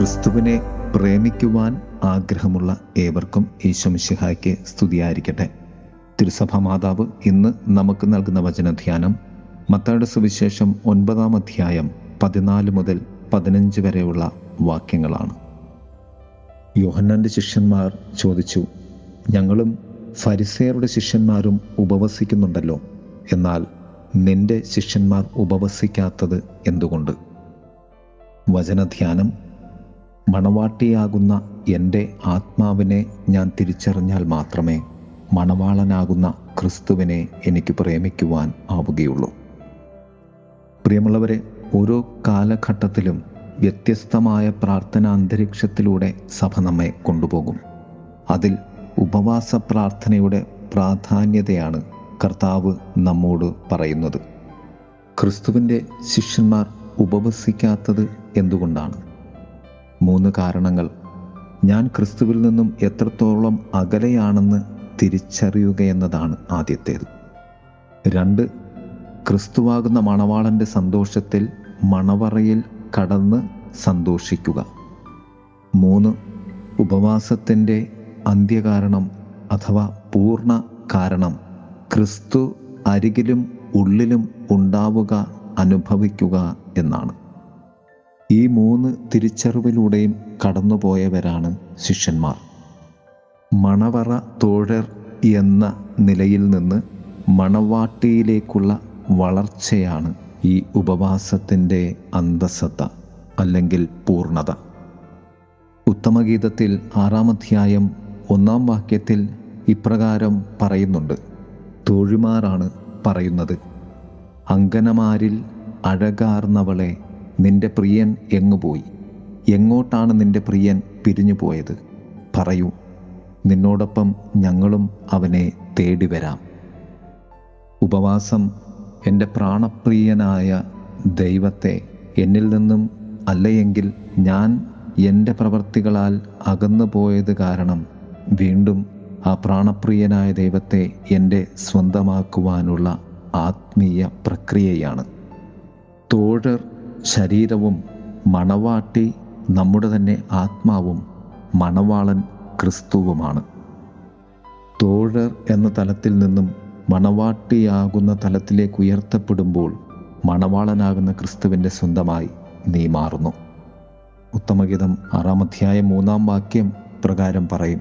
ക്രിസ്തുവിനെ പ്രേമിക്കുവാൻ ആഗ്രഹമുള്ള ഏവർക്കും ഈശ്വമിശിഹായ്ക്ക് സ്തുതിയായിരിക്കട്ടെ. തിരുസഭ മാതാവ് ഇന്ന് നമുക്ക് നൽകുന്ന വചനധ്യാനം മത്തായുടെ സുവിശേഷം ഒൻപതാം അധ്യായം പതിനാല് മുതൽ പതിനഞ്ച് വരെയുള്ള വാക്യങ്ങളാണ്. യോഹന്നാന്റെ ശിഷ്യന്മാർ ചോദിച്ചു ഞങ്ങളും ഫരിസേയരുടെ ശിഷ്യന്മാരും ഉപവസിക്കുന്നുണ്ടല്ലോ? എന്നാൽ നിന്റെ ശിഷ്യന്മാർ ഉപവസിക്കാത്തത് എന്തുകൊണ്ട്? വചനധ്യാനം മണവാട്ടിയാകുന്ന എന്റെ ആത്മാവിനെ ഞാൻ തിരിച്ചറിഞ്ഞാൽ മാത്രമേ മണവാളനാകുന്ന ക്രിസ്തുവിനെ എനിക്ക് പ്രേമിക്കുവാൻ ആവുകയുള്ളൂ. പ്രിയമുള്ളവരെ ഓരോ കാലഘട്ടത്തിലും വ്യത്യസ്തമായ പ്രാർത്ഥന അന്തരീക്ഷത്തിലൂടെ സഭ നമ്മെ കൊണ്ടുപോകും. അതിൽ ഉപവാസ പ്രാർത്ഥനയുടെ പ്രാധാന്യതയാണ് കർത്താവ് നമ്മോട് പറയുന്നത്. ക്രിസ്തുവിന്റെ ശിഷ്യന്മാർ ഉപവസിക്കാത്തത് എന്തുകൊണ്ടാണ്? മൂന്ന് കാരണങ്ങൾ. ഞാൻ ക്രിസ്തുവിൽ നിന്നും എത്രത്തോളം അകലെയാണെന്ന് തിരിച്ചറിയുകയെന്നതാണ് ആദ്യത്തേത്. രണ്ട് ക്രിസ്തുവാകുന്ന മണവാളന്റെ സന്തോഷത്തിൽ മണവറയിൽ കടന്ന് സന്തോഷിക്കുക. മൂന്ന് ഉപവാസത്തിന്റെ അന്ത്യകാരണം അഥവാ പൂർണ കാരണം ക്രിസ്തു അരികിലും ഉള്ളിലും ഉണ്ടാവുക അനുഭവിക്കുക എന്നാണ്. ഈ മൂന്ന് തിരിച്ചറിവിലൂടെയും കടന്നുപോയവരാണ് ശിഷ്യന്മാർ. മണവറ തോഴർ എന്ന നിലയിൽ നിന്ന് മണവാട്ടിയിലേക്കുള്ള വളർച്ചയാണ് ഈ ഉപവാസത്തിന്റെ അന്തസത്ത അല്ലെങ്കിൽ പൂർണത. ഉത്തമഗീതത്തിൽ ആറാം ആറാമധ്യായം ഒന്നാം വാക്യത്തിൽ ഇപ്രകാരം പറയുന്നുണ്ട്. തോഴിമാരാണ് പറയുന്നത് അങ്കനമാരിൽ അഴകാർന്നവളെ നിന്റെ പ്രിയൻ എങ്ങു പോയി? എങ്ങോട്ടാണ് നിന്റെ പ്രിയൻ പിരിഞ്ഞു പോയത്? പറയൂ. നിന്നോടൊപ്പം ഞങ്ങളും അവനെ തേടി വരാം. ഉപവാസം എന്റെ പ്രാണപ്രിയനായ ദൈവത്തെ എന്നിൽ നിന്നും അല്ലയെങ്കിൽ ഞാൻ എന്റെ പ്രവർത്തികളാൽ അകന്നു പോയത് കാരണം വീണ്ടും ആ പ്രാണപ്രിയനായ ദൈവത്തെ എന്റെ സ്വന്തമാക്കുവാനുള്ള ആത്മീയ പ്രക്രിയയാണ്. തോഴർ ശരീരവും മണവാട്ടി നമ്മുടെ തന്നെ ആത്മാവും മണവാളൻ ക്രിസ്തുവുമാണ്. തോഴർ എന്ന തലത്തിൽ നിന്നും മണവാട്ടിയാകുന്ന തലത്തിലേക്ക് ഉയർത്തപ്പെടുമ്പോൾ മണവാളനാകുന്ന ക്രിസ്തുവിന്റെ സ്വന്തമായി നീ മാറുന്നു. ഉത്തമഗീതം ആറാം അധ്യായം മൂന്നാം വാക്യം പ്രകാരം പറയും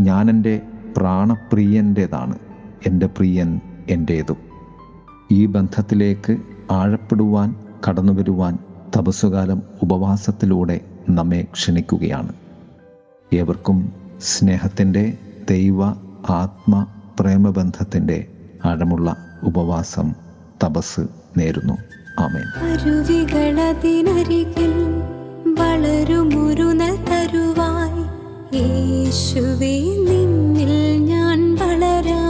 ഞാൻ എന്റെ പ്രാണപ്രിയന്റേതാണ് എന്റെ പ്രിയൻ എന്റേതും. ഈ ബന്ധത്തിലേക്ക് ആഴപ്പെടുവാൻ കടന്നു വരുവാൻ തപസ്സുകാലം ഉപവാസത്തിലൂടെ നമ്മെ ക്ഷണിക്കുകയാണ്. ഏവർക്കും സ്നേഹത്തിന്റെ ദൈവ ആത്മ പ്രേമബന്ധത്തിന്റെ ആഴമുള്ള ഉപവാസം തപസ് നേരുന്നു. വളരുമൊരു തരുവായി. യേശുവേ നിന്നിൽ ഞാൻ വളരാൻ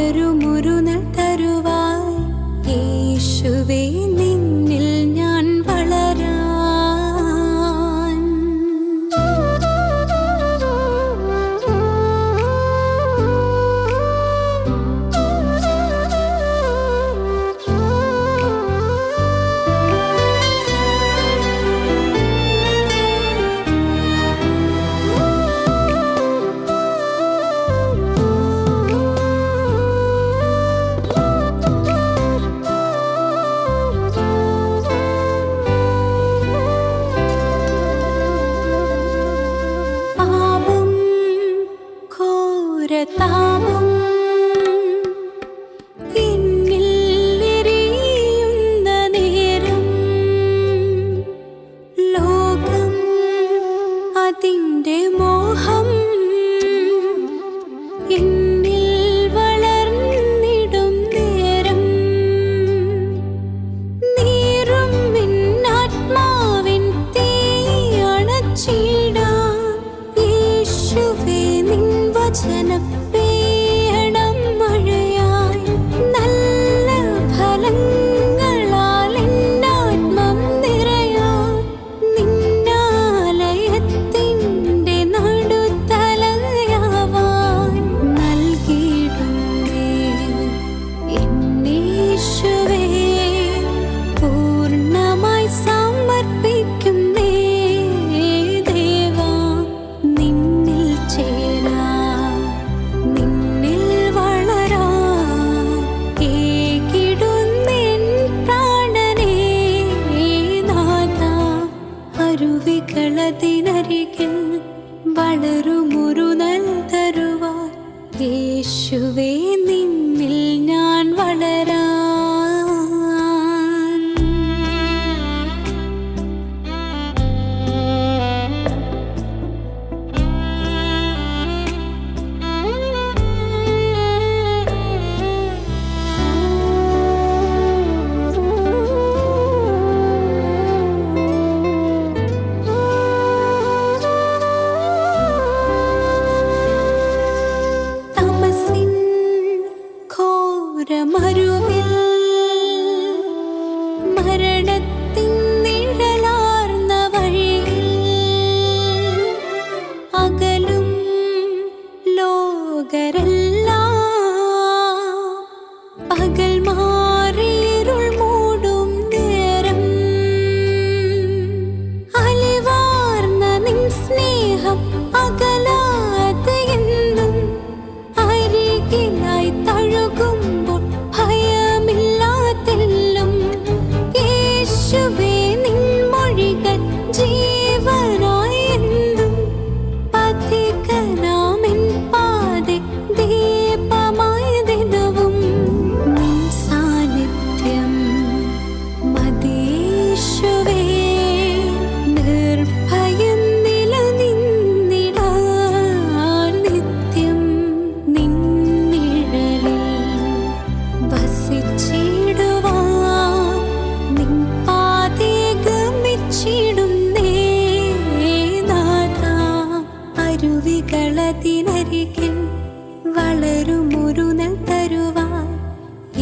വളരുമൊരു തരുവായി യേശുവേ നിന്നിൽ watching a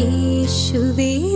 യേശുവേ.